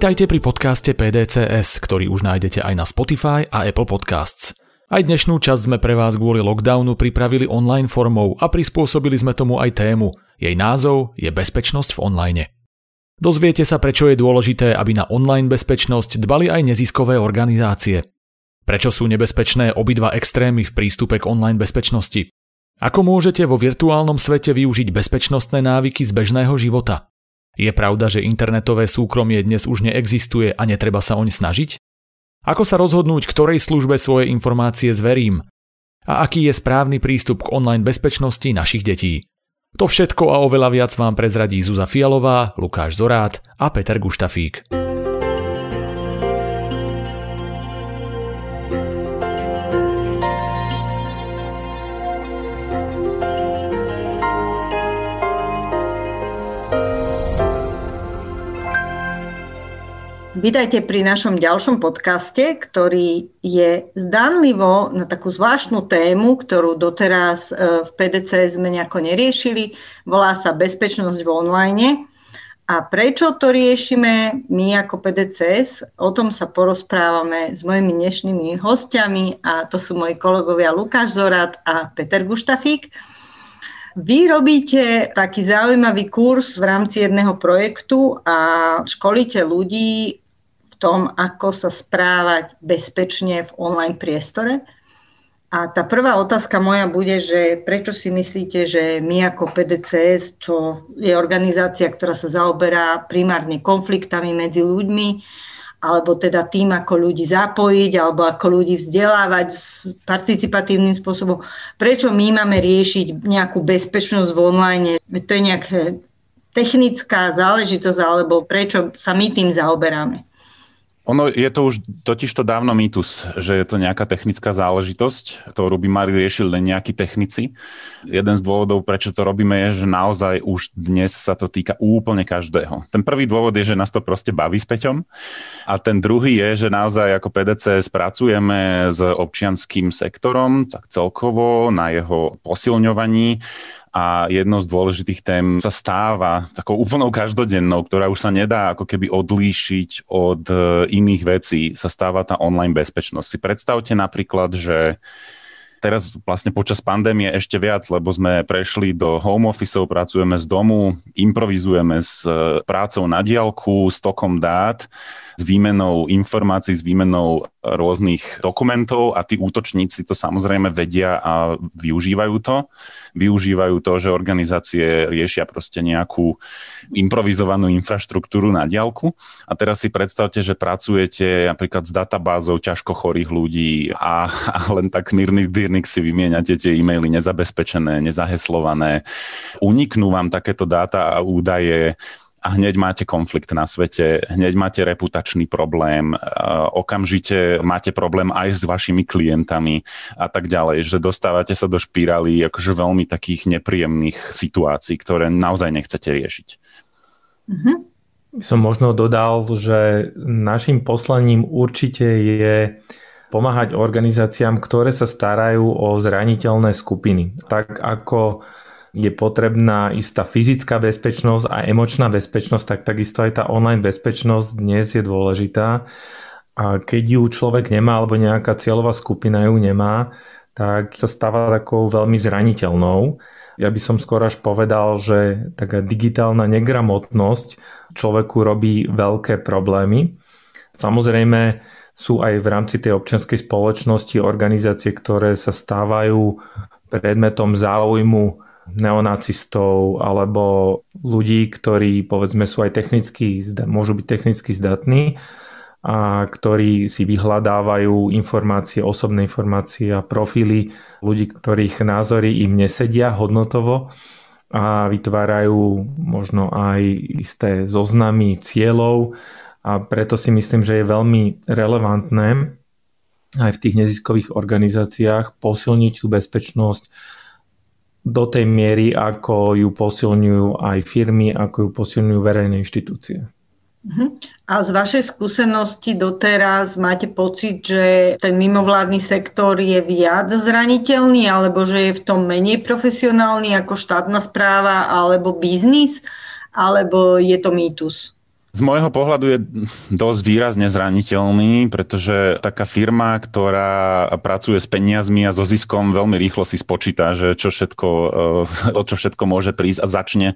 Vítajte pri podcaste PDCS, ktorý už nájdete aj na Spotify a Apple Podcasts. Aj dnešnú časť sme pre vás kvôli lockdownu pripravili online formou a prispôsobili sme tomu aj tému. Jej názov je Bezpečnosť v online. Dozviete sa, prečo je dôležité, aby na online bezpečnosť dbali aj neziskové organizácie. Prečo sú nebezpečné obidva extrémy v prístupe k online bezpečnosti. Ako môžete vo virtuálnom svete využiť bezpečnostné návyky z bežného života? Je pravda, že internetové súkromie dnes už neexistuje a netreba sa oň snažiť? Ako sa rozhodnúť, ktorej službe svoje informácie zverím? A aký je správny prístup k online bezpečnosti našich detí? To všetko a oveľa viac vám prezradí Zuza Fialová, Lukáš Zorát a Peter Guštafík. Vítajte pri našom ďalšom podcaste, ktorý je zdanlivo na takú zvláštnu tému, ktorú doteraz e, v PDC sme nejako neriešili. Volá sa Bezpečnosť v online. A prečo to riešime my ako PDCS? O tom sa porozprávame s mojimi dnešnými hostiami a to sú moji kolegovia Lukáš Zorat a Peter Guštafík. Vy robíte taký zaujímavý kurz v rámci jedného projektu a školíte ľudí tom, ako sa správať bezpečne v online priestore. A tá prvá otázka moja bude, že prečo si myslíte, že my ako PDCS, čo je organizácia, ktorá sa zaoberá primárne konfliktami medzi ľuďmi, alebo teda tým, ako ľudí zapojiť, alebo ako ľudí vzdelávať s participatívnym spôsobom. Prečo my máme riešiť nejakú bezpečnosť v online? To je nejaká technická záležitosť, alebo prečo sa my tým zaoberáme? Ono je to už totiž to dávno mýtus, že je to nejaká technická záležitosť, ktorú by mali riešiť len nejakí technici. Jeden z dôvodov, prečo to robíme, je, že naozaj už dnes sa to týka úplne každého. Ten prvý dôvod je, že nás to proste baví s Peťom a ten druhý je, že naozaj ako PDC spracujeme s občianským sektorom, tak celkovo na jeho posilňovaní a jednou z dôležitých tém sa stáva takou úplnou každodennou, ktorá už sa nedá ako keby odlíšiť od e, iných vecí, sa stáva tá online bezpečnosť. Si predstavte napríklad, že Teraz vlastne počas pandémie ešte viac, lebo sme prešli do home office, pracujeme z domu, improvizujeme s e, prácou na diálku, s tokom dát, s výmenou informácií, s výmenou rôznych dokumentov a tí útočníci to samozrejme vedia a využívajú to využívajú to, že organizácie riešia proste nejakú improvizovanú infraštruktúru na diálku. A teraz si predstavte, že pracujete napríklad s databázou ťažko chorých ľudí a, a len tak mírny dyrnik si vymieňate tie e-maily nezabezpečené, nezaheslované. Uniknú vám takéto dáta a údaje a hneď máte konflikt na svete, hneď máte reputačný problém, okamžite máte problém aj s vašimi klientami a tak ďalej, že dostávate sa do špirály akože veľmi takých nepríjemných situácií, ktoré naozaj nechcete riešiť. Mm-hmm. Som možno dodal, že našim poslaním určite je pomáhať organizáciám, ktoré sa starajú o zraniteľné skupiny. Tak ako je potrebná istá fyzická bezpečnosť a emočná bezpečnosť, tak takisto aj tá online bezpečnosť dnes je dôležitá. A keď ju človek nemá, alebo nejaká cieľová skupina ju nemá, tak sa stáva takou veľmi zraniteľnou. Ja by som skôr až povedal, že taká digitálna negramotnosť človeku robí veľké problémy. Samozrejme sú aj v rámci tej občianskej spoločnosti organizácie, ktoré sa stávajú predmetom záujmu neonacistov alebo ľudí, ktorí povedzme sú aj technicky, môžu byť technicky zdatní a ktorí si vyhľadávajú informácie, osobné informácie a profily ľudí, ktorých názory im nesedia hodnotovo a vytvárajú možno aj isté zoznamy cieľov a preto si myslím, že je veľmi relevantné aj v tých neziskových organizáciách posilniť tú bezpečnosť do tej miery, ako ju posilňujú aj firmy, ako ju posilňujú verejné inštitúcie. Mhm. A z vašej skúsenosti doteraz máte pocit, že ten mimovládny sektor je viac zraniteľný, alebo že je v tom menej profesionálny ako štátna správa alebo biznis, alebo je to mýtus? Z môjho pohľadu je dosť výrazne zraniteľný, pretože taká firma, ktorá pracuje s peniazmi a so ziskom, veľmi rýchlo si spočíta, že čo všetko, eh, o čo všetko môže prísť a začne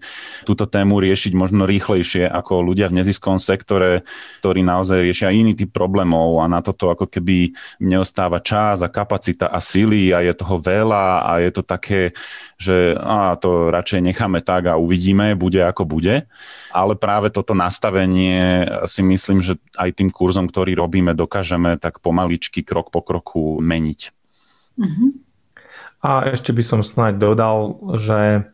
túto tému riešiť možno rýchlejšie ako ľudia v neziskovom sektore, ktorí naozaj riešia iný typ problémov a na toto ako keby neostáva čas a kapacita a sily a je toho veľa a je to také, že a to radšej necháme tak a uvidíme, bude ako bude. Ale práve toto nastavenie si myslím, že aj tým kurzom, ktorý robíme, dokážeme tak pomaličky, krok po kroku meniť. Uh-huh. A ešte by som snáď dodal, že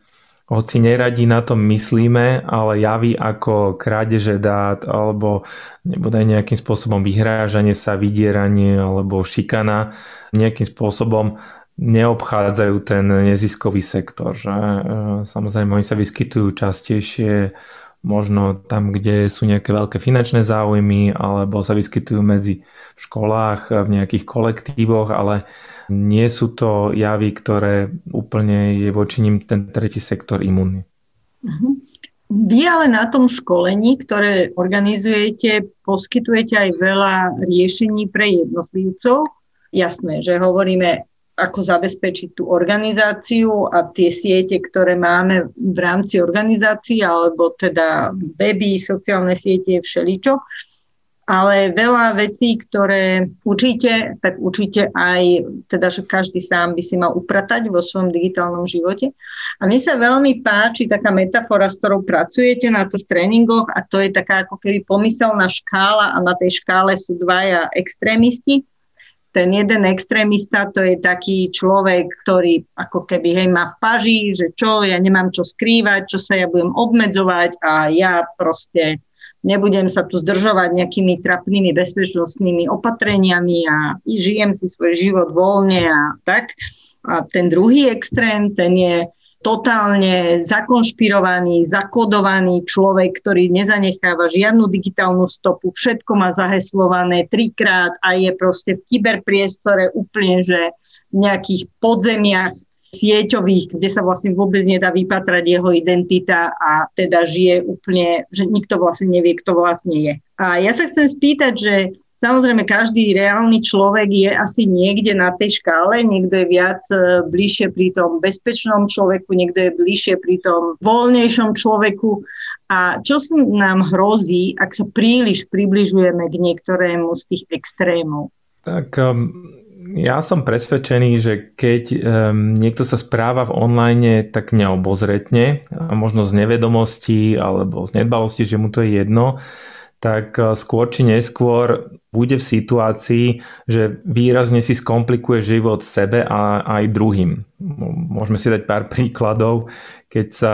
hoci neradi na to myslíme, ale javy ako krádeže dát alebo nebude nejakým spôsobom vyhrážanie sa, vydieranie alebo šikana nejakým spôsobom neobchádzajú ten neziskový sektor. Že? E, samozrejme, oni sa vyskytujú častejšie možno tam, kde sú nejaké veľké finančné záujmy alebo sa vyskytujú medzi v školách, v nejakých kolektívoch, ale nie sú to javy, ktoré úplne je voči ním ten tretí sektor imunný. Mhm. Vy ale na tom školení, ktoré organizujete, poskytujete aj veľa riešení pre jednotlivcov. Jasné, že hovoríme ako zabezpečiť tú organizáciu a tie siete, ktoré máme v rámci organizácií, alebo teda weby, sociálne siete, všeličo. Ale veľa vecí, ktoré učíte, tak učíte aj, teda, že každý sám by si mal upratať vo svojom digitálnom živote. A mne sa veľmi páči taká metafora, s ktorou pracujete na tých tréningoch a to je taká ako keby pomyselná škála a na tej škále sú dvaja extrémisti ten jeden extrémista to je taký človek, ktorý ako keby hej má v paži, že čo, ja nemám čo skrývať, čo sa ja budem obmedzovať a ja proste nebudem sa tu zdržovať nejakými trapnými bezpečnostnými opatreniami a žijem si svoj život voľne a tak. A ten druhý extrém, ten je totálne zakonšpirovaný, zakodovaný človek, ktorý nezanecháva žiadnu digitálnu stopu, všetko má zaheslované trikrát a je proste v kyberpriestore úplne, že v nejakých podzemiach sieťových, kde sa vlastne vôbec nedá vypatrať jeho identita a teda žije úplne, že nikto vlastne nevie, kto vlastne je. A ja sa chcem spýtať, že Samozrejme, každý reálny človek je asi niekde na tej škále, niekto je viac e, bližšie pri tom bezpečnom človeku, niekto je bližšie pri tom voľnejšom človeku. A čo nám hrozí, ak sa príliš približujeme k niektorému z tých extrémov? Tak um, ja som presvedčený, že keď um, niekto sa správa v online tak neobozretne, a možno z nevedomosti alebo z nedbalosti, že mu to je jedno, tak e, skôr či neskôr bude v situácii, že výrazne si skomplikuje život sebe a aj druhým. Môžeme si dať pár príkladov, keď sa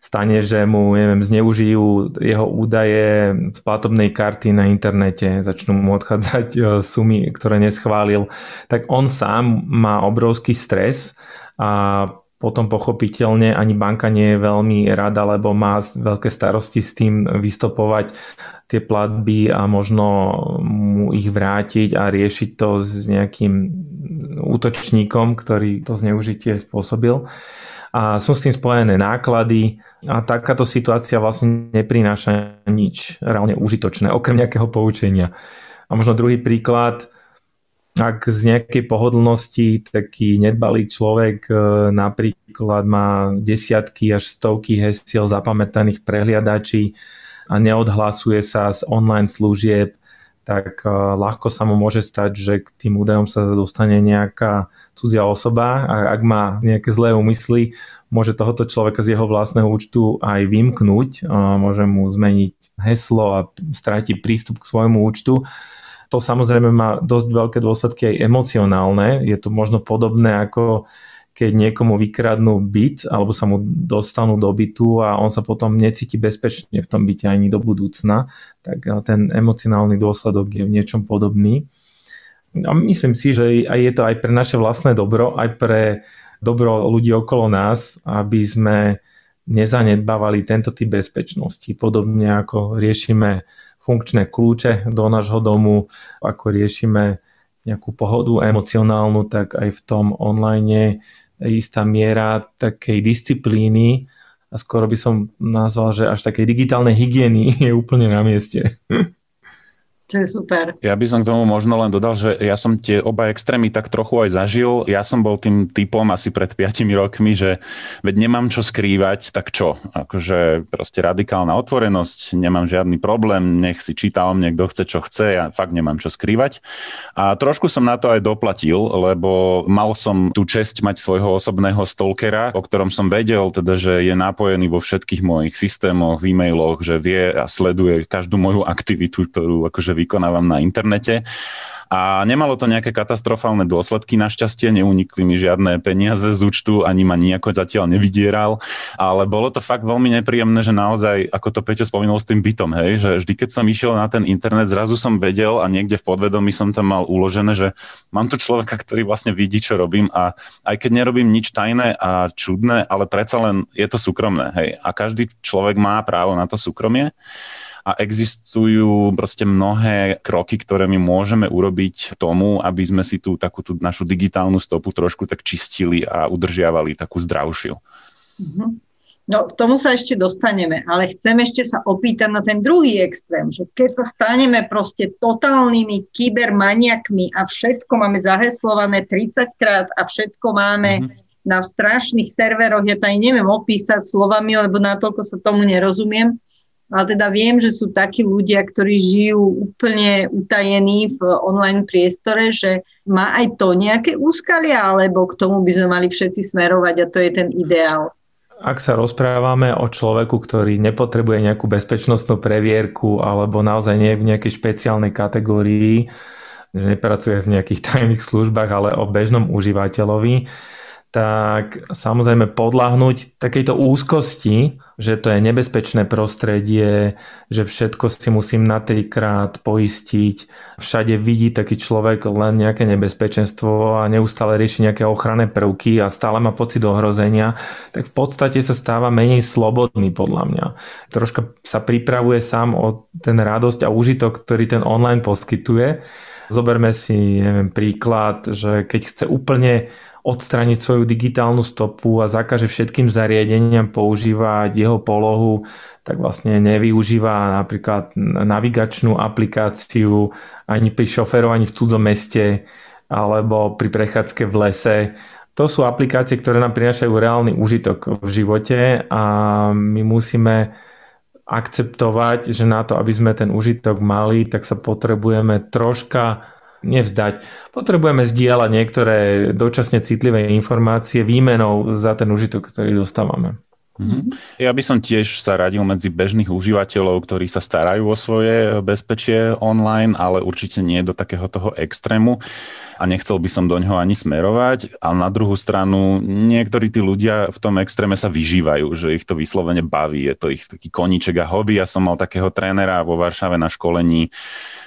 stane, že mu neviem, zneužijú jeho údaje z platobnej karty na internete, začnú mu odchádzať e, sumy, ktoré neschválil, tak on sám má obrovský stres a potom pochopiteľne ani banka nie je veľmi rada, lebo má veľké starosti s tým vystopovať tie platby a možno mu ich vrátiť a riešiť to s nejakým útočníkom, ktorý to zneužitie spôsobil. A sú s tým spojené náklady a takáto situácia vlastne neprináša nič reálne užitočné, okrem nejakého poučenia. A možno druhý príklad, ak z nejakej pohodlnosti taký nedbalý človek e, napríklad má desiatky až stovky hesiel zapamätaných prehliadačí a neodhlasuje sa z online služieb, tak e, ľahko sa mu môže stať, že k tým údajom sa dostane nejaká cudzia osoba a ak má nejaké zlé úmysly, môže tohoto človeka z jeho vlastného účtu aj vymknúť, môže mu zmeniť heslo a stráti prístup k svojmu účtu to samozrejme má dosť veľké dôsledky aj emocionálne. Je to možno podobné ako keď niekomu vykradnú byt alebo sa mu dostanú do bytu a on sa potom necíti bezpečne v tom byte ani do budúcna, tak ten emocionálny dôsledok je v niečom podobný. A myslím si, že je to aj pre naše vlastné dobro, aj pre dobro ľudí okolo nás, aby sme nezanedbávali tento typ bezpečnosti. Podobne ako riešime funkčné kľúče do nášho domu, ako riešime nejakú pohodu emocionálnu, tak aj v tom online je istá miera takej disciplíny a skoro by som nazval, že až takej digitálnej hygieny je úplne na mieste. To je super. Ja by som k tomu možno len dodal, že ja som tie oba extrémy tak trochu aj zažil. Ja som bol tým typom asi pred 5 rokmi, že veď nemám čo skrývať, tak čo? Akože proste radikálna otvorenosť, nemám žiadny problém, nech si číta o mne, kto chce, čo chce, ja fakt nemám čo skrývať. A trošku som na to aj doplatil, lebo mal som tú česť mať svojho osobného stalkera, o ktorom som vedel, teda, že je napojený vo všetkých mojich systémoch, v e-mailoch, že vie a sleduje každú moju aktivitu, ktorú akože vykonávam na internete. A nemalo to nejaké katastrofálne dôsledky, našťastie. Neunikli mi žiadne peniaze z účtu, ani ma nejako zatiaľ nevydieral, ale bolo to fakt veľmi nepríjemné, že naozaj, ako to Peťo spomínal s tým bytom, hej, že vždy, keď som išiel na ten internet, zrazu som vedel a niekde v podvedomí som tam mal uložené, že mám tu človeka, ktorý vlastne vidí, čo robím. A aj keď nerobím nič tajné a čudné, ale predsa len je to súkromné, hej, a každý človek má právo na to súkromie a existujú proste mnohé kroky, ktoré my môžeme urobiť tomu, aby sme si tú takú tú našu digitálnu stopu trošku tak čistili a udržiavali takú zdravšiu. Mm-hmm. No, k tomu sa ešte dostaneme, ale chcem ešte sa opýtať na ten druhý extrém, že keď sa staneme proste totálnymi kybermaniakmi a všetko máme zaheslované 30 krát a všetko máme mm-hmm. na strašných serveroch, ja to aj neviem opísať slovami, lebo natoľko sa tomu nerozumiem, ale teda viem, že sú takí ľudia, ktorí žijú úplne utajení v online priestore, že má aj to nejaké úskalia, alebo k tomu by sme mali všetci smerovať a to je ten ideál. Ak sa rozprávame o človeku, ktorý nepotrebuje nejakú bezpečnostnú previerku alebo naozaj nie v nejakej špeciálnej kategórii, že nepracuje v nejakých tajných službách, ale o bežnom užívateľovi, tak samozrejme podľahnúť takejto úzkosti, že to je nebezpečné prostredie, že všetko si musím na trikrát poistiť, všade vidí taký človek len nejaké nebezpečenstvo a neustále rieši nejaké ochranné prvky a stále má pocit ohrozenia, tak v podstate sa stáva menej slobodný podľa mňa. Troška sa pripravuje sám o ten radosť a užitok, ktorý ten online poskytuje. Zoberme si neviem, príklad, že keď chce úplne odstrániť svoju digitálnu stopu a zakáže všetkým zariadeniam používať jeho polohu, tak vlastne nevyužíva napríklad navigačnú aplikáciu ani pri šoferovaní v cudzom meste alebo pri prechádzke v lese. To sú aplikácie, ktoré nám prinášajú reálny užitok v živote a my musíme akceptovať, že na to, aby sme ten užitok mali, tak sa potrebujeme troška nevzdať. Potrebujeme zdieľať niektoré dočasne citlivé informácie výmenou za ten užitok, ktorý dostávame. Mm-hmm. Ja by som tiež sa radil medzi bežných užívateľov, ktorí sa starajú o svoje bezpečie online, ale určite nie do takého toho extrému a nechcel by som do ňoho ani smerovať. A na druhú stranu, niektorí tí ľudia v tom extréme sa vyžívajú, že ich to vyslovene baví, je to ich taký koníček a hobby. Ja som mal takého trénera vo Varšave na školení,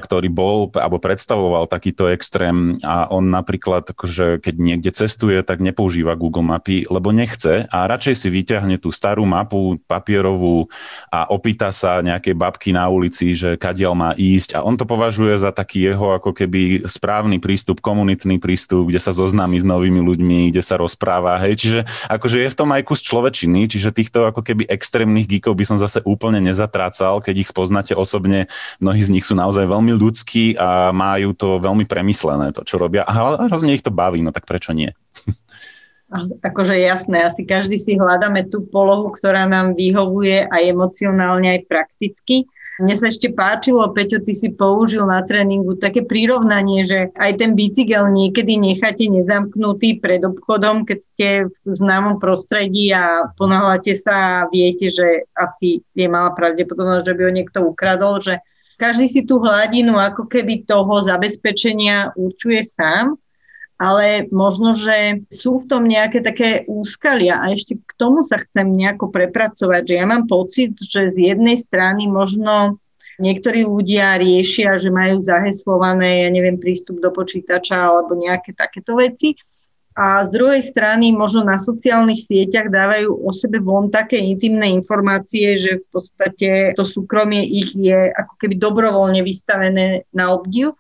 ktorý bol alebo predstavoval takýto extrém a on napríklad, akože keď niekde cestuje, tak nepoužíva Google mapy, lebo nechce a radšej si vyťahne tú starú mapu papierovú a opýta sa nejakej babky na ulici, že kadiaľ má ísť a on to považuje za taký jeho ako keby správny prístup, komunitný prístup, kde sa zoznámi s novými ľuďmi, kde sa rozpráva, hej, čiže akože je v tom aj kus človečiny, čiže týchto ako keby extrémnych geekov by som zase úplne nezatrácal, keď ich spoznáte osobne, mnohí z nich sú naozaj veľmi ľudskí a majú to veľmi premyslené, to čo robia a hrozne ich to baví, no tak prečo nie? akože jasné, asi každý si hľadáme tú polohu, ktorá nám vyhovuje aj emocionálne, aj prakticky. Mne sa ešte páčilo, Peťo, ty si použil na tréningu také prirovnanie, že aj ten bicykel niekedy necháte nezamknutý pred obchodom, keď ste v známom prostredí a ponáhľate sa a viete, že asi je malá pravdepodobnosť, že by ho niekto ukradol, že každý si tú hladinu ako keby toho zabezpečenia určuje sám ale možno, že sú v tom nejaké také úskalia a ešte k tomu sa chcem nejako prepracovať, že ja mám pocit, že z jednej strany možno niektorí ľudia riešia, že majú zaheslované, ja neviem, prístup do počítača alebo nejaké takéto veci. A z druhej strany možno na sociálnych sieťach dávajú o sebe von také intimné informácie, že v podstate to súkromie ich je ako keby dobrovoľne vystavené na obdiv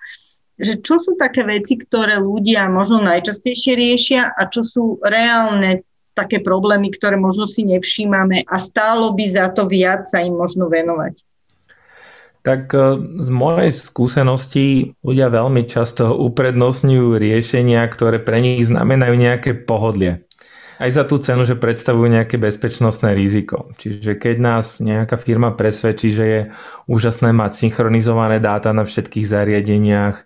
že čo sú také veci, ktoré ľudia možno najčastejšie riešia a čo sú reálne také problémy, ktoré možno si nevšímame a stálo by za to viac sa im možno venovať. Tak e, z mojej skúsenosti ľudia veľmi často uprednostňujú riešenia, ktoré pre nich znamenajú nejaké pohodlie aj za tú cenu, že predstavujú nejaké bezpečnostné riziko. Čiže keď nás nejaká firma presvedčí, že je úžasné mať synchronizované dáta na všetkých zariadeniach,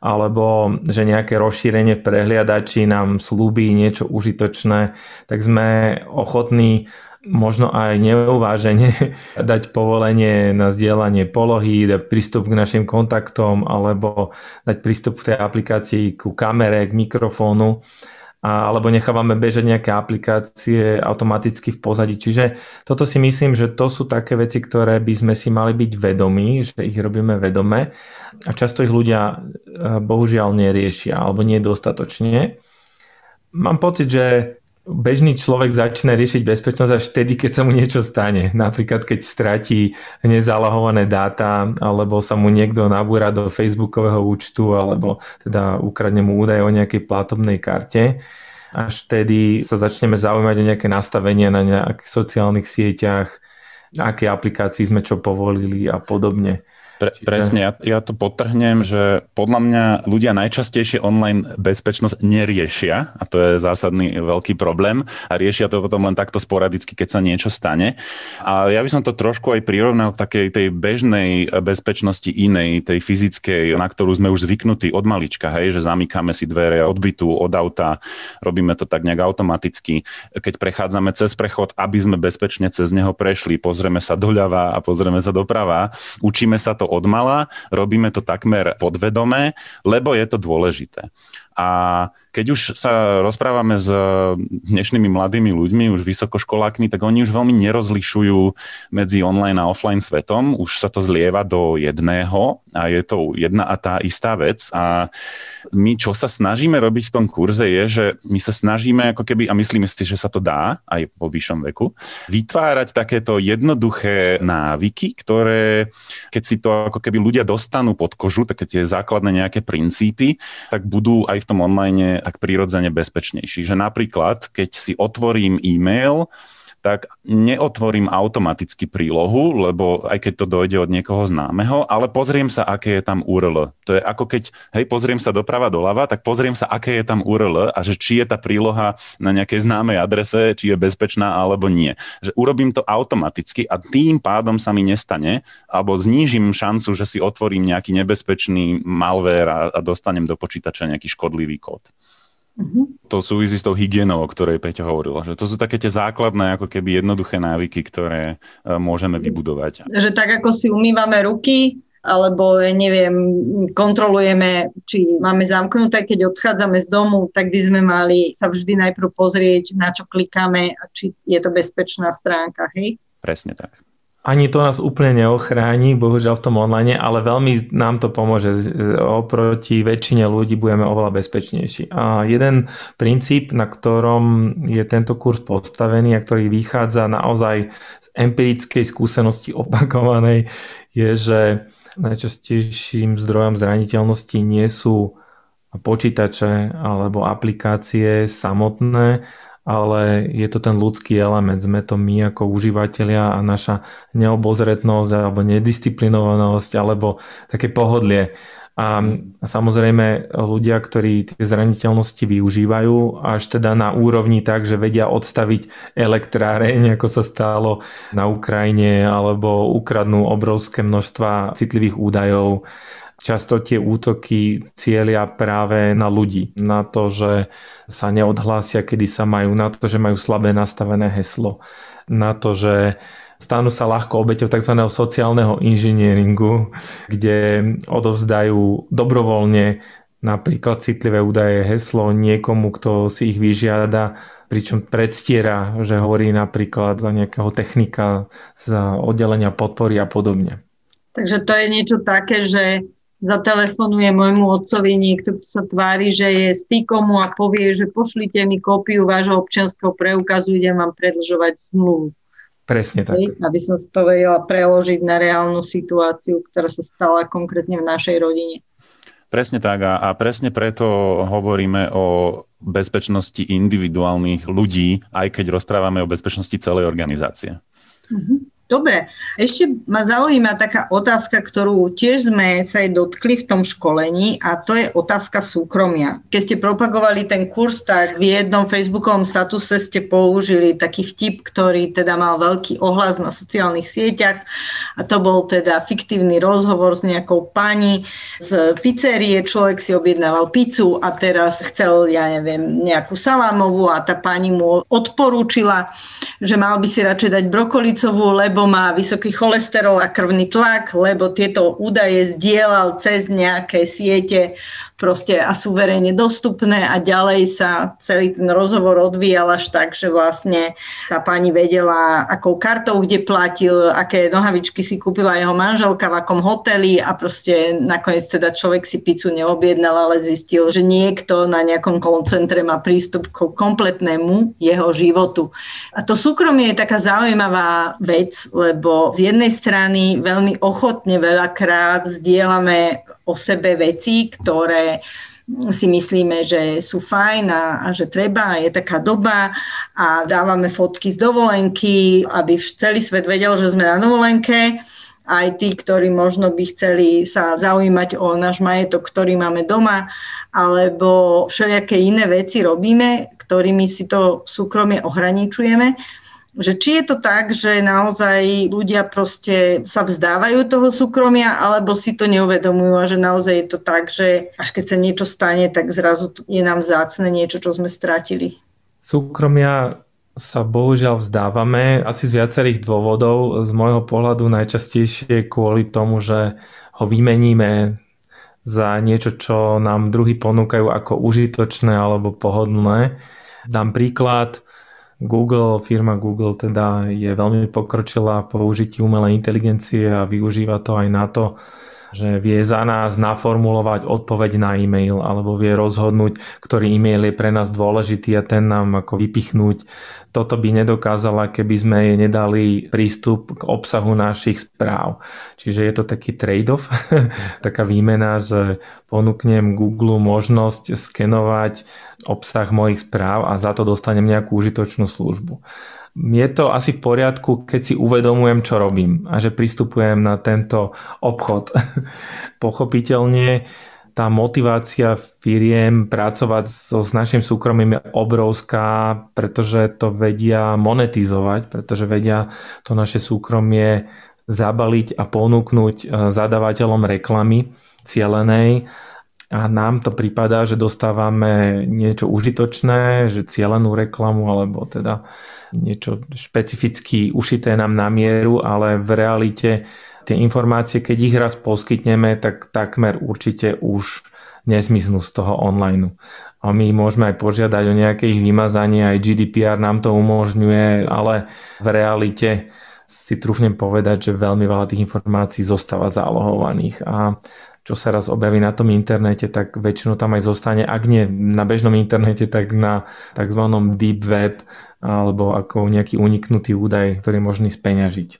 alebo že nejaké rozšírenie prehliadači nám slúbi niečo užitočné, tak sme ochotní možno aj neuvážene dať povolenie na zdieľanie polohy, dať prístup k našim kontaktom alebo dať prístup k tej aplikácii ku kamere, k mikrofónu alebo nechávame bežať nejaké aplikácie automaticky v pozadí. Čiže toto si myslím, že to sú také veci, ktoré by sme si mali byť vedomí, že ich robíme vedome a často ich ľudia eh, bohužiaľ neriešia alebo nie dostatočne. Mám pocit, že bežný človek začne riešiť bezpečnosť až vtedy, keď sa mu niečo stane. Napríklad, keď stratí nezalahované dáta, alebo sa mu niekto nabúra do facebookového účtu, alebo teda ukradne mu údaje o nejakej platobnej karte. Až vtedy sa začneme zaujímať o nejaké nastavenia na nejakých sociálnych sieťach, aké aplikácii sme čo povolili a podobne. Pre, presne, ja, ja to potrhnem, že podľa mňa ľudia najčastejšie online bezpečnosť neriešia a to je zásadný veľký problém a riešia to potom len takto sporadicky, keď sa niečo stane. A ja by som to trošku aj prirovnal k takej tej bežnej bezpečnosti inej, tej fyzickej, na ktorú sme už zvyknutí od malička, hej, že zamykáme si dvere od bytu, od auta, robíme to tak nejak automaticky. Keď prechádzame cez prechod, aby sme bezpečne cez neho prešli, pozrieme sa doľava a pozrieme sa doprava, učíme sa to od mala, robíme to takmer podvedome, lebo je to dôležité. A keď už sa rozprávame s dnešnými mladými ľuďmi, už vysokoškolákmi, tak oni už veľmi nerozlišujú medzi online a offline svetom. Už sa to zlieva do jedného a je to jedna a tá istá vec. A my, čo sa snažíme robiť v tom kurze, je, že my sa snažíme ako keby, a myslíme si, že sa to dá aj po vyššom veku, vytvárať takéto jednoduché návyky, ktoré, keď si to ako keby ľudia dostanú pod kožu, také tie základné nejaké princípy, tak budú aj v tom online tak prirodzene bezpečnejší. Že napríklad, keď si otvorím e-mail, tak neotvorím automaticky prílohu, lebo aj keď to dojde od niekoho známeho, ale pozriem sa, aké je tam URL. To je ako keď, hej, pozriem sa doprava, doľava, tak pozriem sa, aké je tam URL a že či je tá príloha na nejakej známej adrese, či je bezpečná alebo nie. Že urobím to automaticky a tým pádom sa mi nestane, alebo znížim šancu, že si otvorím nejaký nebezpečný malware a, a dostanem do počítača nejaký škodlivý kód. Mm-hmm. To súvisí s tou hygienou, o ktorej Peťo hovorila. Že to sú také tie základné, ako keby jednoduché návyky, ktoré e, môžeme vybudovať. Že tak, ako si umývame ruky, alebo neviem, kontrolujeme, či máme zamknuté, keď odchádzame z domu, tak by sme mali sa vždy najprv pozrieť, na čo klikáme a či je to bezpečná stránka, hej? Presne tak. Ani to nás úplne neochráni, bohužiaľ v tom online, ale veľmi nám to pomôže. Oproti väčšine ľudí budeme oveľa bezpečnejší. A jeden princíp, na ktorom je tento kurz postavený a ktorý vychádza naozaj z empirickej skúsenosti opakovanej, je, že najčastejším zdrojom zraniteľnosti nie sú počítače alebo aplikácie samotné, ale je to ten ľudský element. Sme to my ako užívateľia a naša neobozretnosť alebo nedisciplinovanosť alebo také pohodlie. A samozrejme ľudia, ktorí tie zraniteľnosti využívajú až teda na úrovni tak, že vedia odstaviť elektráreň, ako sa stalo na Ukrajine, alebo ukradnú obrovské množstva citlivých údajov často tie útoky cieľia práve na ľudí, na to, že sa neodhlásia, kedy sa majú, na to, že majú slabé nastavené heslo, na to, že stanú sa ľahko obeťou tzv. sociálneho inžinieringu, kde odovzdajú dobrovoľne napríklad citlivé údaje heslo niekomu, kto si ich vyžiada, pričom predstiera, že hovorí napríklad za nejakého technika, za oddelenia podpory a podobne. Takže to je niečo také, že zatelefonuje môjmu otcovi niekto, kto sa tvári, že je stykomu a povie, že pošlite mi kópiu vášho občianského preukazu, idem vám predlžovať zmluvu. Presne tak. Aby som to vedela preložiť na reálnu situáciu, ktorá sa stala konkrétne v našej rodine. Presne tak a, a presne preto hovoríme o bezpečnosti individuálnych ľudí, aj keď rozprávame o bezpečnosti celej organizácie. Mm-hmm. Dobre, ešte ma zaujíma taká otázka, ktorú tiež sme sa aj dotkli v tom školení a to je otázka súkromia. Keď ste propagovali ten kurz, tak v jednom facebookovom statuse ste použili taký vtip, ktorý teda mal veľký ohlas na sociálnych sieťach a to bol teda fiktívny rozhovor s nejakou pani z pizzerie, človek si objednával pizzu a teraz chcel, ja neviem, nejakú salámovú a tá pani mu odporúčila, že mal by si radšej dať brokolicovú, lebo lebo má vysoký cholesterol a krvný tlak, lebo tieto údaje zdieľal cez nejaké siete proste a sú verejne dostupné a ďalej sa celý ten rozhovor odvíjal až tak, že vlastne tá pani vedela, akou kartou kde platil, aké nohavičky si kúpila jeho manželka, v akom hoteli a proste nakoniec teda človek si pizzu neobjednal, ale zistil, že niekto na nejakom koncentre má prístup k kompletnému jeho životu. A to súkromie je taká zaujímavá vec, lebo z jednej strany veľmi ochotne veľakrát zdieľame o sebe veci, ktoré si myslíme, že sú fajn a, a že treba, je taká doba a dávame fotky z dovolenky, aby celý svet vedel, že sme na dovolenke. Aj tí, ktorí možno by chceli sa zaujímať o náš majetok, ktorý máme doma, alebo všelijaké iné veci robíme, ktorými si to súkromie ohraničujeme že či je to tak, že naozaj ľudia proste sa vzdávajú toho súkromia, alebo si to neuvedomujú a že naozaj je to tak, že až keď sa niečo stane, tak zrazu je nám zácne niečo, čo sme stratili. Súkromia sa bohužiaľ vzdávame asi z viacerých dôvodov. Z môjho pohľadu najčastejšie kvôli tomu, že ho vymeníme za niečo, čo nám druhý ponúkajú ako užitočné alebo pohodlné. Dám príklad, Google, firma Google teda je veľmi pokročilá v použití umelej inteligencie a využíva to aj na to, že vie za nás naformulovať odpoveď na e-mail alebo vie rozhodnúť, ktorý e-mail je pre nás dôležitý a ten nám ako vypichnúť. Toto by nedokázala, keby sme jej nedali prístup k obsahu našich správ. Čiže je to taký trade-off, taká výmena, že ponúknem Google možnosť skenovať obsah mojich správ a za to dostanem nejakú užitočnú službu je to asi v poriadku, keď si uvedomujem, čo robím a že pristupujem na tento obchod. Pochopiteľne tá motivácia firiem pracovať so, s našim súkromím je obrovská, pretože to vedia monetizovať, pretože vedia to naše súkromie zabaliť a ponúknuť e, zadávateľom reklamy cielenej a nám to prípada, že dostávame niečo užitočné, že cielenú reklamu alebo teda niečo špecificky ušité nám na mieru, ale v realite tie informácie, keď ich raz poskytneme, tak takmer určite už nezmiznú z toho online. A my môžeme aj požiadať o nejaké ich vymazanie, aj GDPR nám to umožňuje, ale v realite si trúfnem povedať, že veľmi veľa tých informácií zostáva zálohovaných a čo sa raz objaví na tom internete, tak väčšinou tam aj zostane, ak nie na bežnom internete, tak na tzv. deep web alebo ako nejaký uniknutý údaj, ktorý je možný speňažiť.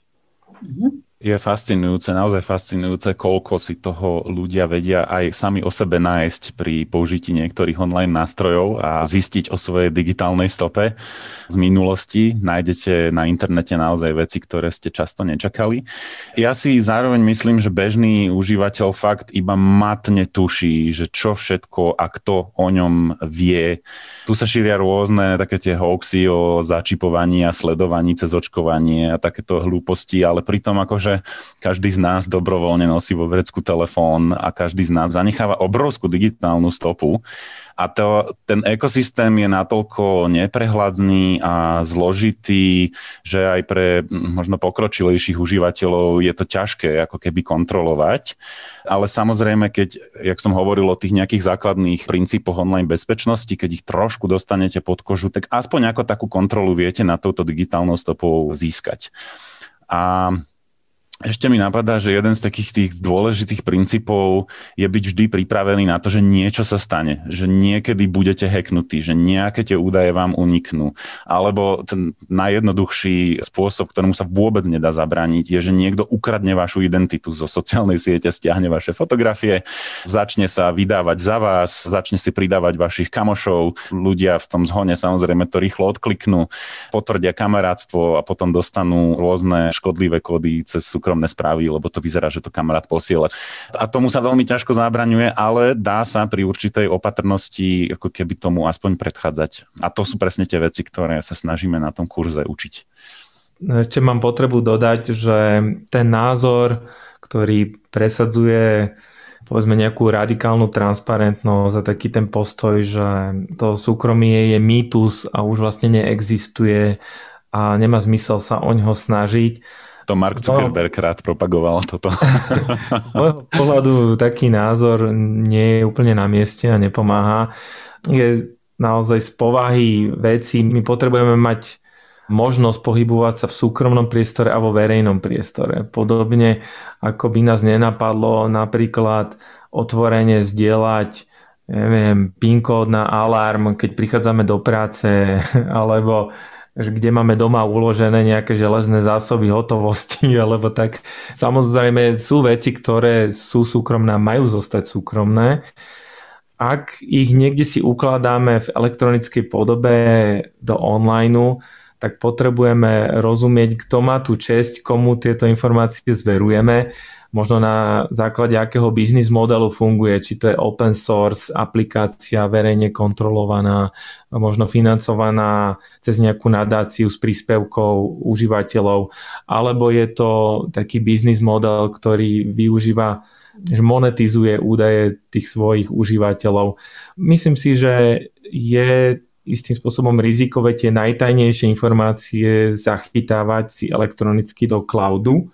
Mm-hmm je fascinujúce, naozaj fascinujúce, koľko si toho ľudia vedia aj sami o sebe nájsť pri použití niektorých online nástrojov a zistiť o svojej digitálnej stope z minulosti. Nájdete na internete naozaj veci, ktoré ste často nečakali. Ja si zároveň myslím, že bežný užívateľ fakt iba matne tuší, že čo všetko a kto o ňom vie. Tu sa šíria rôzne také tie hoaxy o začipovaní a sledovaní cez očkovanie a takéto hlúposti, ale pritom akože že každý z nás dobrovoľne nosí vo vrecku telefón a každý z nás zanecháva obrovskú digitálnu stopu a to, ten ekosystém je natoľko neprehľadný a zložitý, že aj pre možno pokročilejších užívateľov je to ťažké ako keby kontrolovať. Ale samozrejme, keď, jak som hovoril o tých nejakých základných princípoch online bezpečnosti, keď ich trošku dostanete pod kožu, tak aspoň ako takú kontrolu viete na touto digitálnou stopou získať. A Ešte mi napadá, že jeden z takých tých dôležitých princípov je byť vždy pripravený na to, že niečo sa stane, že niekedy budete hacknutí, že nejaké tie údaje vám uniknú. Alebo ten najjednoduchší spôsob, ktorému sa vôbec nedá zabrániť, je, že niekto ukradne vašu identitu zo sociálnej siete, stiahne vaše fotografie, začne sa vydávať za vás, začne si pridávať vašich kamošov. Ľudia v tom zhone samozrejme to rýchlo odkliknú, potvrdia kamarátstvo a potom dostanú rôzne škodlivé kódy cez súkromie súkromné správy, lebo to vyzerá, že to kamarát posiela. A tomu sa veľmi ťažko zabraňuje, ale dá sa pri určitej opatrnosti ako keby tomu aspoň predchádzať. A to sú presne tie veci, ktoré sa snažíme na tom kurze učiť. Ešte mám potrebu dodať, že ten názor, ktorý presadzuje povedzme nejakú radikálnu transparentnosť a taký ten postoj, že to súkromie je mýtus a už vlastne neexistuje a nemá zmysel sa o ňo snažiť, to Mark Zuckerberg no, rád propagoval toto. Môjho pohľadu taký názor nie je úplne na mieste a nepomáha. Je naozaj z povahy veci. My potrebujeme mať možnosť pohybovať sa v súkromnom priestore a vo verejnom priestore. Podobne ako by nás nenapadlo napríklad otvorene zdieľať neviem, PIN kód na alarm, keď prichádzame do práce, alebo kde máme doma uložené nejaké železné zásoby hotovosti, alebo tak. Samozrejme sú veci, ktoré sú súkromné a majú zostať súkromné. Ak ich niekde si ukladáme v elektronickej podobe do online, tak potrebujeme rozumieť, kto má tú česť, komu tieto informácie zverujeme možno na základe akého biznis modelu funguje, či to je open source aplikácia verejne kontrolovaná, možno financovaná cez nejakú nadáciu s príspevkou užívateľov, alebo je to taký biznis model, ktorý využíva že monetizuje údaje tých svojich užívateľov. Myslím si, že je istým spôsobom rizikové tie najtajnejšie informácie zachytávať si elektronicky do cloudu,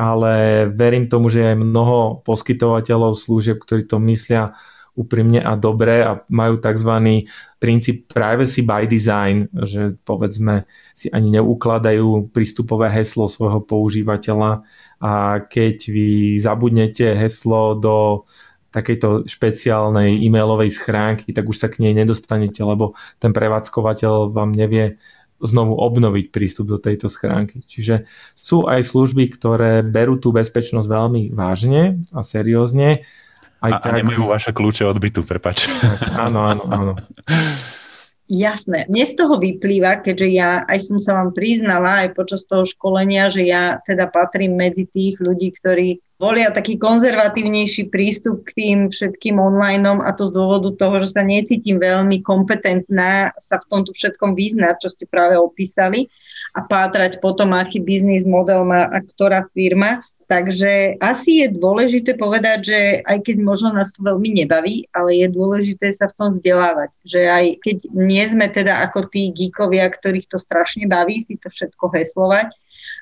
ale verím tomu, že je mnoho poskytovateľov služieb, ktorí to myslia úprimne a dobre a majú tzv. princíp privacy by design, že povedzme si ani neukladajú prístupové heslo svojho používateľa a keď vy zabudnete heslo do takejto špeciálnej e-mailovej schránky, tak už sa k nej nedostanete, lebo ten prevádzkovateľ vám nevie znovu obnoviť prístup do tejto schránky. Čiže sú aj služby, ktoré berú tú bezpečnosť veľmi vážne a seriózne. Aj a, tak, a nemajú vaše kľúče od bytu, prepač. Áno, áno, áno. Jasné. Mne z toho vyplýva, keďže ja aj som sa vám priznala aj počas toho školenia, že ja teda patrím medzi tých ľudí, ktorí volia taký konzervatívnejší prístup k tým všetkým online a to z dôvodu toho, že sa necítim veľmi kompetentná sa v tomto všetkom vyznať, čo ste práve opísali a pátrať potom, aký biznis model má a ktorá firma. Takže asi je dôležité povedať, že aj keď možno nás to veľmi nebaví, ale je dôležité sa v tom vzdelávať. Že aj keď nie sme teda ako tí geekovia, ktorých to strašne baví si to všetko heslovať,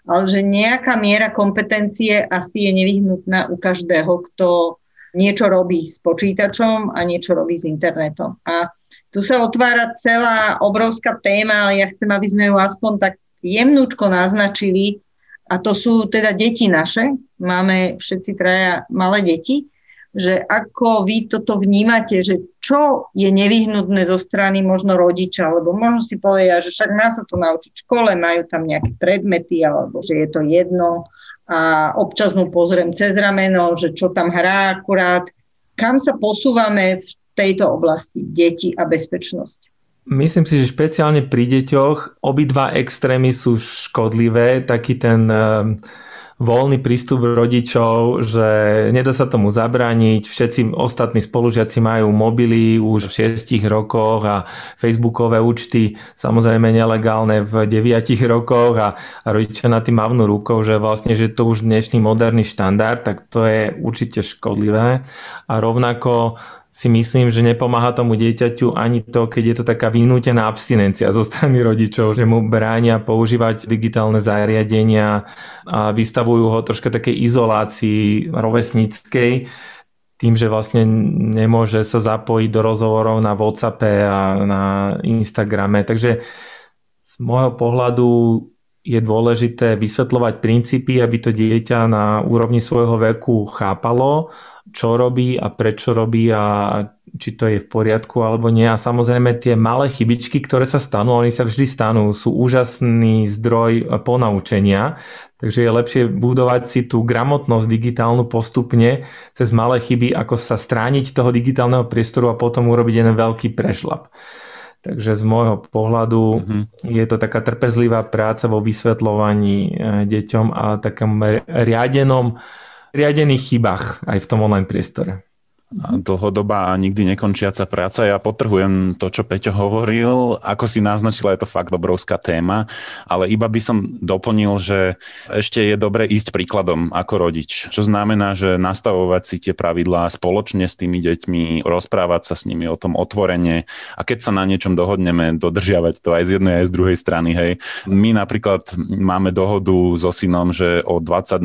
ale že nejaká miera kompetencie asi je nevyhnutná u každého, kto niečo robí s počítačom a niečo robí s internetom. A tu sa otvára celá obrovská téma, ale ja chcem, aby sme ju aspoň tak jemnúčko naznačili, a to sú teda deti naše, máme všetci traja malé deti, že ako vy toto vnímate, že čo je nevyhnutné zo strany možno rodiča, alebo možno si povedia, že však má sa to naučiť v škole, majú tam nejaké predmety, alebo že je to jedno a občas mu pozriem cez rameno, že čo tam hrá akurát. Kam sa posúvame v tejto oblasti deti a bezpečnosť? Myslím si, že špeciálne pri deťoch obidva extrémy sú škodlivé. Taký ten uh, voľný prístup rodičov, že nedá sa tomu zabrániť. Všetci ostatní spolužiaci majú mobily už v 6 rokoch a facebookové účty samozrejme nelegálne v 9 rokoch a, a rodičia na tým mávnu rukou, že vlastne, že to už dnešný moderný štandard, tak to je určite škodlivé. A rovnako si myslím, že nepomáha tomu dieťaťu ani to, keď je to taká vynútená abstinencia zo strany rodičov, že mu bránia používať digitálne zariadenia a vystavujú ho troška takej izolácii rovesníckej, tým, že vlastne nemôže sa zapojiť do rozhovorov na WhatsAppe a na Instagrame. Takže z môjho pohľadu je dôležité vysvetľovať princípy, aby to dieťa na úrovni svojho veku chápalo, čo robí a prečo robí a či to je v poriadku alebo nie. A samozrejme tie malé chybičky, ktoré sa stanú, oni sa vždy stanú, sú úžasný zdroj ponaučenia. Takže je lepšie budovať si tú gramotnosť digitálnu postupne cez malé chyby, ako sa strániť toho digitálneho priestoru a potom urobiť jeden veľký prešlap. Takže z môjho pohľadu mm-hmm. je to taká trpezlivá práca vo vysvetľovaní e, deťom a takom riadenom, riadených chybách aj v tom online priestore dlhodobá a nikdy nekončiaca práca. Ja potrhujem to, čo Peťo hovoril. Ako si naznačila, je to fakt obrovská téma, ale iba by som doplnil, že ešte je dobre ísť príkladom ako rodič. Čo znamená, že nastavovať si tie pravidlá spoločne s tými deťmi, rozprávať sa s nimi o tom otvorene a keď sa na niečom dohodneme, dodržiavať to aj z jednej, aj z druhej strany. Hej. My napríklad máme dohodu so synom, že o 20.00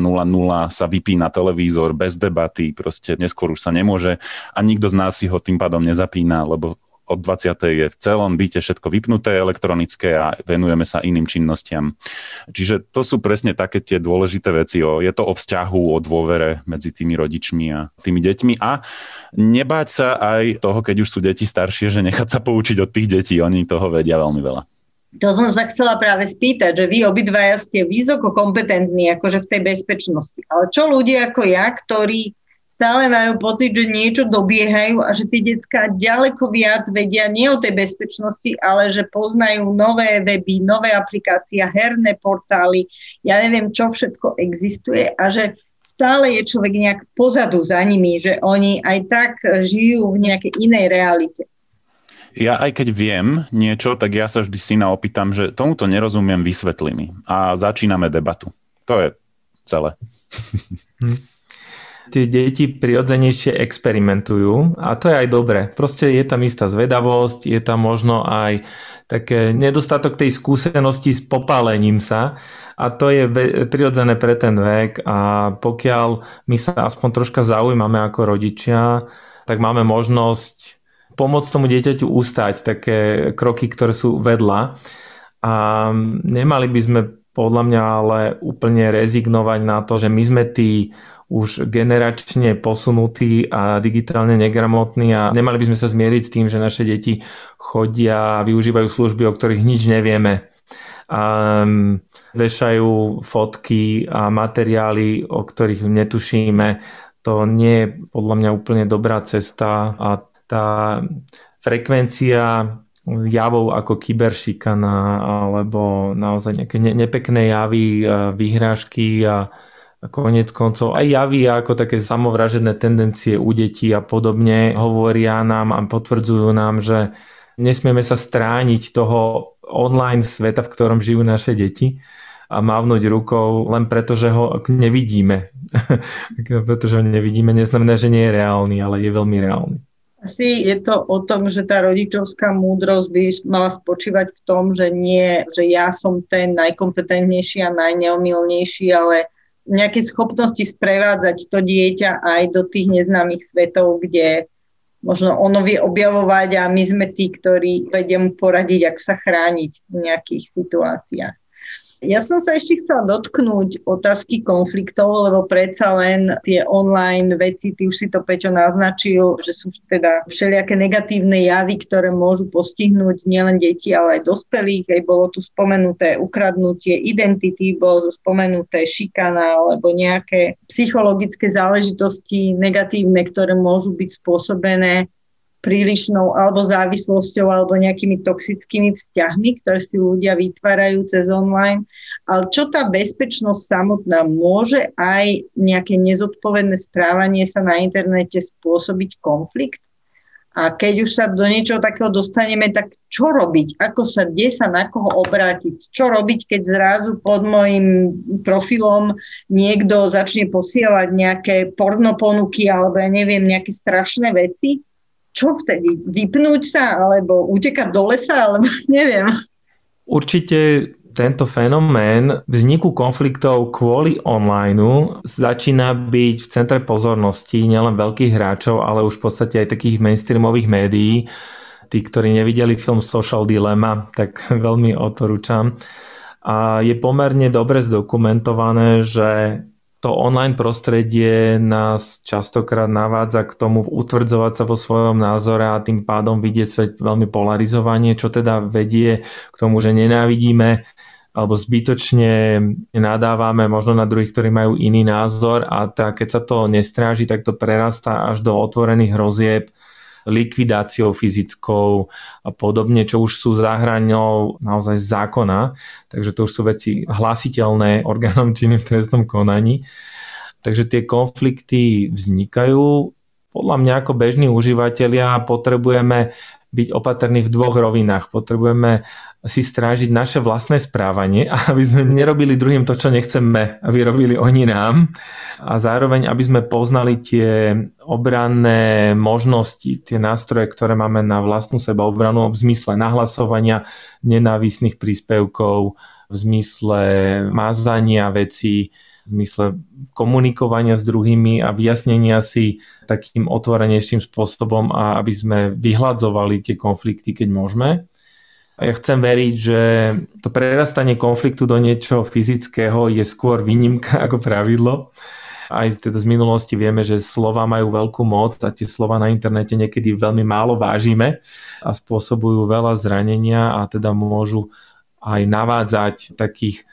sa vypína televízor bez debaty, proste neskôr už sa nemôže a nikto z nás si ho tým pádom nezapína, lebo od 20. je v celom byte všetko vypnuté elektronické a venujeme sa iným činnostiam. Čiže to sú presne také tie dôležité veci. O, je to o vzťahu, o dôvere medzi tými rodičmi a tými deťmi a nebáť sa aj toho, keď už sú deti staršie, že nechať sa poučiť od tých detí. Oni toho vedia veľmi veľa. To som sa chcela práve spýtať, že vy obidvaja ste vysoko kompetentní akože v tej bezpečnosti. Ale čo ľudia ako ja, ktorí stále majú pocit, že niečo dobiehajú a že tie detská ďaleko viac vedia nie o tej bezpečnosti, ale že poznajú nové weby, nové aplikácie, herné portály, ja neviem, čo všetko existuje a že stále je človek nejak pozadu za nimi, že oni aj tak žijú v nejakej inej realite. Ja aj keď viem niečo, tak ja sa vždy syna opýtam, že tomuto nerozumiem, vysvetli mi. A začíname debatu. To je celé. Hm tie deti prirodzenejšie experimentujú a to je aj dobre. Proste je tam istá zvedavosť, je tam možno aj také nedostatok tej skúsenosti s popálením sa a to je prirodzené pre ten vek a pokiaľ my sa aspoň troška zaujímame ako rodičia, tak máme možnosť pomôcť tomu dieťaťu ustať také kroky, ktoré sú vedľa a nemali by sme podľa mňa ale úplne rezignovať na to, že my sme tí už generačne posunutí a digitálne negramotní a nemali by sme sa zmieriť s tým, že naše deti chodia a využívajú služby, o ktorých nič nevieme. Mm, vešajú fotky a materiály, o ktorých netušíme. To nie je podľa mňa úplne dobrá cesta a tá frekvencia javov ako kyberšikana alebo naozaj nejaké nepekné javy, vyhrážky a konec koncov aj javí ako také samovražené tendencie u detí a podobne hovoria nám a potvrdzujú nám, že nesmieme sa strániť toho online sveta, v ktorom žijú naše deti a mávnuť rukou len preto, že ho nevidíme. pretože ho nevidíme, neznamená, že nie je reálny, ale je veľmi reálny. Asi je to o tom, že tá rodičovská múdrosť by mala spočívať v tom, že nie, že ja som ten najkompetentnejší a najneomilnejší, ale nejaké schopnosti sprevádzať to dieťa aj do tých neznámych svetov, kde možno ono vie objavovať a my sme tí, ktorí vedia mu poradiť, ako sa chrániť v nejakých situáciách. Ja som sa ešte chcela dotknúť otázky konfliktov, lebo predsa len tie online veci, ty už si to Peťo naznačil, že sú teda všelijaké negatívne javy, ktoré môžu postihnúť nielen deti, ale aj dospelých. Aj bolo tu spomenuté ukradnutie identity, bolo tu spomenuté šikana alebo nejaké psychologické záležitosti negatívne, ktoré môžu byť spôsobené prílišnou alebo závislosťou alebo nejakými toxickými vzťahmi, ktoré si ľudia vytvárajú cez online. Ale čo tá bezpečnosť samotná môže aj nejaké nezodpovedné správanie sa na internete spôsobiť konflikt? A keď už sa do niečoho takého dostaneme, tak čo robiť? Ako sa, kde sa na koho obrátiť? Čo robiť, keď zrazu pod môjim profilom niekto začne posielať nejaké pornoponuky alebo ja neviem, nejaké strašné veci? Čo vtedy? Vypnúť sa alebo utekať do lesa, alebo neviem. Určite tento fenomén vzniku konfliktov kvôli online začína byť v centre pozornosti nielen veľkých hráčov, ale už v podstate aj takých mainstreamových médií. Tí, ktorí nevideli film Social Dilemma, tak veľmi odporúčam. a je pomerne dobre zdokumentované, že to online prostredie nás častokrát navádza k tomu utvrdzovať sa vo svojom názore a tým pádom vidieť svet veľmi polarizovanie, čo teda vedie k tomu, že nenávidíme alebo zbytočne nadávame možno na druhých, ktorí majú iný názor. A tá, keď sa to nestráži, tak to prerastá až do otvorených hrozieb likvidáciou fyzickou a podobne, čo už sú za hraňou naozaj zákona, takže to už sú veci hlasiteľné orgánom činným v trestnom konaní. Takže tie konflikty vznikajú. Podľa mňa ako bežní užívateľia potrebujeme byť opatrní v dvoch rovinách. Potrebujeme si strážiť naše vlastné správanie, aby sme nerobili druhým to, čo nechceme, aby robili oni nám. A zároveň, aby sme poznali tie obranné možnosti, tie nástroje, ktoré máme na vlastnú sebaobranu v zmysle nahlasovania nenávisných príspevkov, v zmysle mazania vecí, v zmysle komunikovania s druhými a vyjasnenia si takým otvorenejším spôsobom a aby sme vyhľadzovali tie konflikty, keď môžeme. Ja chcem veriť, že to prerastanie konfliktu do niečoho fyzického je skôr výnimka ako pravidlo. Aj teda z minulosti vieme, že slova majú veľkú moc a tie slova na internete niekedy veľmi málo vážime a spôsobujú veľa zranenia a teda môžu aj navádzať takých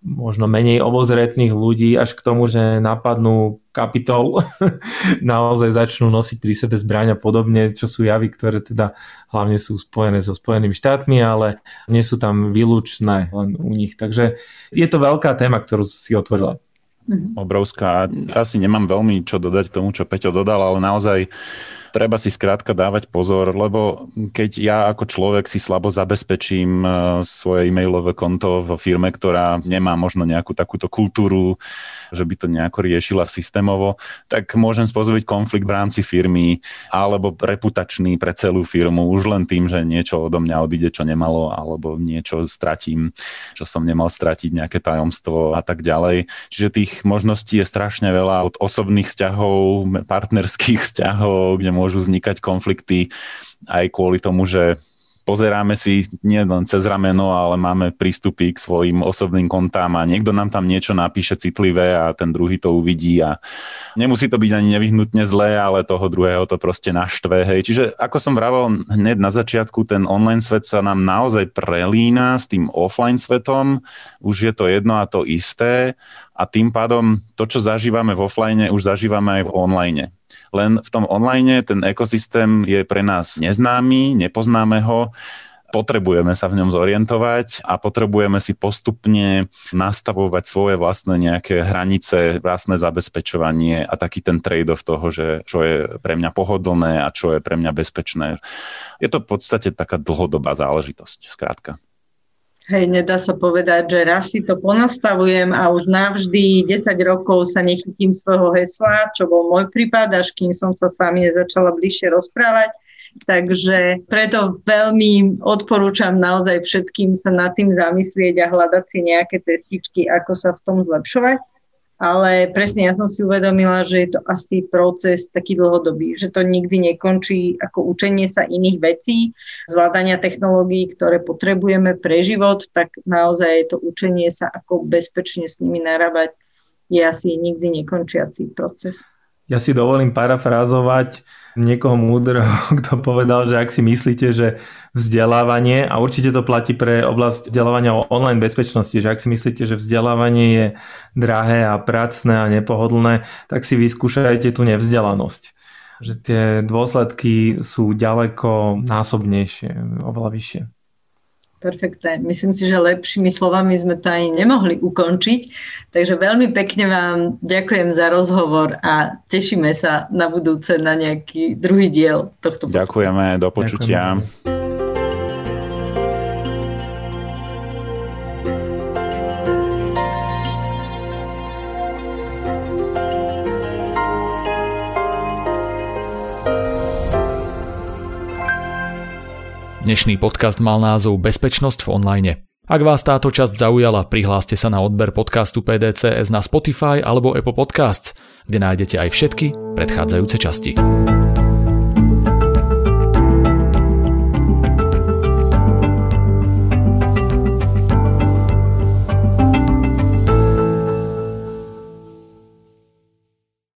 možno menej obozretných ľudí až k tomu, že napadnú kapitol, naozaj začnú nosiť pri sebe zbraň a podobne, čo sú javy, ktoré teda hlavne sú spojené so Spojenými štátmi, ale nie sú tam výlučné len u nich. Takže je to veľká téma, ktorú si otvorila. Obrovská. Asi nemám veľmi čo dodať k tomu, čo Peťo dodal, ale naozaj treba si skrátka dávať pozor, lebo keď ja ako človek si slabo zabezpečím e, svoje e-mailové konto vo firme, ktorá nemá možno nejakú takúto kultúru, že by to nejako riešila systémovo, tak môžem spôsobiť konflikt v rámci firmy alebo reputačný pre celú firmu už len tým, že niečo odo mňa odíde, čo nemalo, alebo niečo stratím, čo som nemal stratiť, nejaké tajomstvo a tak ďalej. Čiže tých možností je strašne veľa od osobných vzťahov, partnerských vzťahov, kde môžu vznikať konflikty aj kvôli tomu, že pozeráme si nie len cez rameno, ale máme prístupy k svojim osobným kontám a niekto nám tam niečo napíše citlivé a ten druhý to uvidí a nemusí to byť ani nevyhnutne zlé, ale toho druhého to proste naštve. Hej. Čiže ako som vravel hneď na začiatku, ten online svet sa nám naozaj prelína s tým offline svetom, už je to jedno a to isté a tým pádom to, čo zažívame v offline, už zažívame aj v online. Len v tom online ten ekosystém je pre nás neznámy, nepoznáme ho, potrebujeme sa v ňom zorientovať a potrebujeme si postupne nastavovať svoje vlastné nejaké hranice, vlastné zabezpečovanie a taký ten trade-off toho, že čo je pre mňa pohodlné a čo je pre mňa bezpečné. Je to v podstate taká dlhodobá záležitosť, skrátka. Hej, nedá sa povedať, že raz si to ponastavujem a už navždy 10 rokov sa nechytím svojho hesla, čo bol môj prípad, až kým som sa s vami nezačala bližšie rozprávať. Takže preto veľmi odporúčam naozaj všetkým sa nad tým zamyslieť a hľadať si nejaké cestičky, ako sa v tom zlepšovať ale presne ja som si uvedomila, že je to asi proces taký dlhodobý, že to nikdy nekončí ako učenie sa iných vecí, zvládania technológií, ktoré potrebujeme pre život, tak naozaj to učenie sa, ako bezpečne s nimi narábať, je asi nikdy nekončiaci proces. Ja si dovolím parafrázovať niekoho múdreho, kto povedal, že ak si myslíte, že vzdelávanie, a určite to platí pre oblasť vzdelávania o online bezpečnosti, že ak si myslíte, že vzdelávanie je drahé a pracné a nepohodlné, tak si vyskúšajte tú nevzdelanosť. Že tie dôsledky sú ďaleko násobnejšie, oveľa vyššie. Perfektné. Myslím si, že lepšími slovami sme to ani nemohli ukončiť. Takže veľmi pekne vám ďakujem za rozhovor a tešíme sa na budúce na nejaký druhý diel tohto. Ďakujeme, do počutia. Ďakujeme. Dnešný podcast mal názov Bezpečnosť v online. Ak vás táto časť zaujala, prihláste sa na odber podcastu PDCS na Spotify alebo Apple Podcasts, kde nájdete aj všetky predchádzajúce časti.